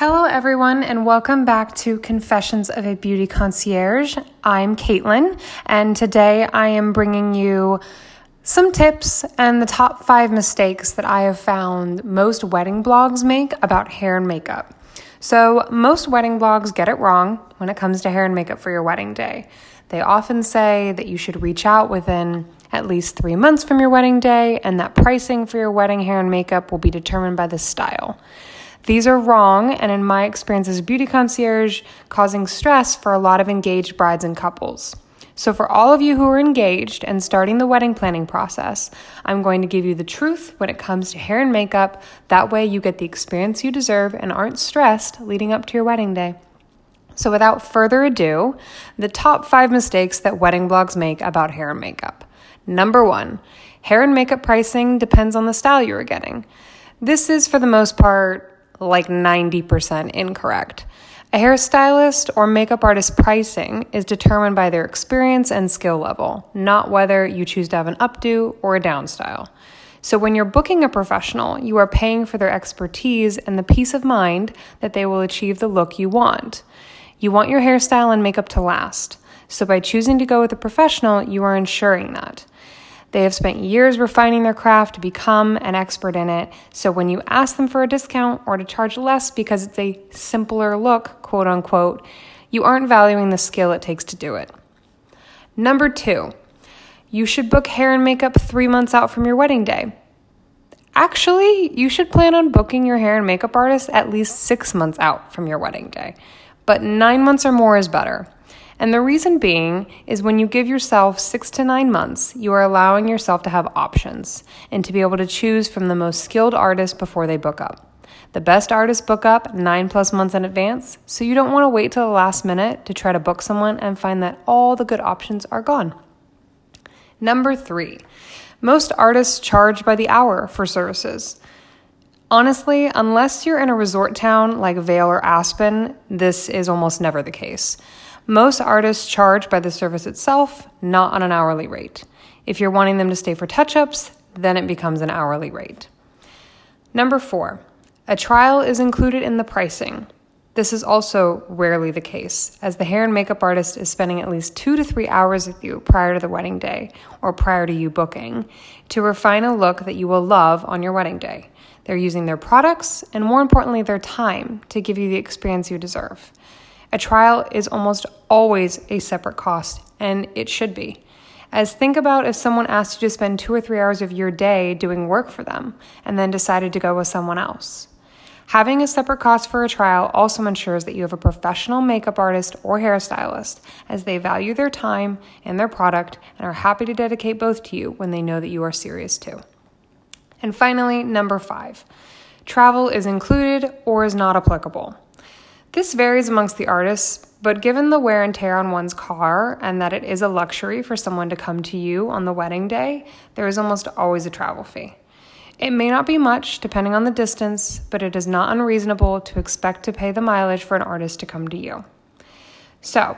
Hello, everyone, and welcome back to Confessions of a Beauty Concierge. I'm Caitlin, and today I am bringing you some tips and the top five mistakes that I have found most wedding blogs make about hair and makeup. So, most wedding blogs get it wrong when it comes to hair and makeup for your wedding day. They often say that you should reach out within at least three months from your wedding day, and that pricing for your wedding hair and makeup will be determined by the style. These are wrong, and in my experience as a beauty concierge, causing stress for a lot of engaged brides and couples. So, for all of you who are engaged and starting the wedding planning process, I'm going to give you the truth when it comes to hair and makeup. That way, you get the experience you deserve and aren't stressed leading up to your wedding day. So, without further ado, the top five mistakes that wedding blogs make about hair and makeup. Number one, hair and makeup pricing depends on the style you are getting. This is, for the most part, like 90% incorrect. A hairstylist or makeup artist pricing is determined by their experience and skill level, not whether you choose to have an updo or a down style. So, when you're booking a professional, you are paying for their expertise and the peace of mind that they will achieve the look you want. You want your hairstyle and makeup to last. So, by choosing to go with a professional, you are ensuring that. They have spent years refining their craft to become an expert in it. So when you ask them for a discount or to charge less because it's a simpler look, quote unquote, you aren't valuing the skill it takes to do it. Number two, you should book hair and makeup three months out from your wedding day. Actually, you should plan on booking your hair and makeup artist at least six months out from your wedding day, but nine months or more is better. And the reason being is when you give yourself six to nine months, you are allowing yourself to have options and to be able to choose from the most skilled artists before they book up. The best artists book up nine plus months in advance, so you don't want to wait till the last minute to try to book someone and find that all the good options are gone. Number three, most artists charge by the hour for services. Honestly, unless you're in a resort town like Vail or Aspen, this is almost never the case. Most artists charge by the service itself, not on an hourly rate. If you're wanting them to stay for touch ups, then it becomes an hourly rate. Number four, a trial is included in the pricing. This is also rarely the case, as the hair and makeup artist is spending at least two to three hours with you prior to the wedding day or prior to you booking to refine a look that you will love on your wedding day. They're using their products and, more importantly, their time to give you the experience you deserve. A trial is almost always a separate cost, and it should be. As think about if someone asked you to spend two or three hours of your day doing work for them and then decided to go with someone else. Having a separate cost for a trial also ensures that you have a professional makeup artist or hairstylist, as they value their time and their product and are happy to dedicate both to you when they know that you are serious too. And finally, number five travel is included or is not applicable. This varies amongst the artists, but given the wear and tear on one's car and that it is a luxury for someone to come to you on the wedding day, there is almost always a travel fee. It may not be much depending on the distance, but it is not unreasonable to expect to pay the mileage for an artist to come to you. So,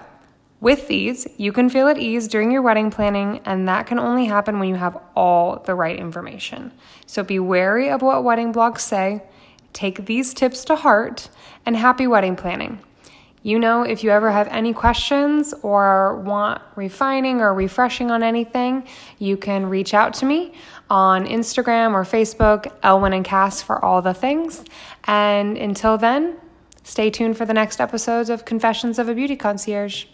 with these, you can feel at ease during your wedding planning, and that can only happen when you have all the right information. So be wary of what wedding blogs say Take these tips to heart and happy wedding planning. You know, if you ever have any questions or want refining or refreshing on anything, you can reach out to me on Instagram or Facebook, Elwin and Cass for all the things. And until then, stay tuned for the next episodes of Confessions of a Beauty Concierge.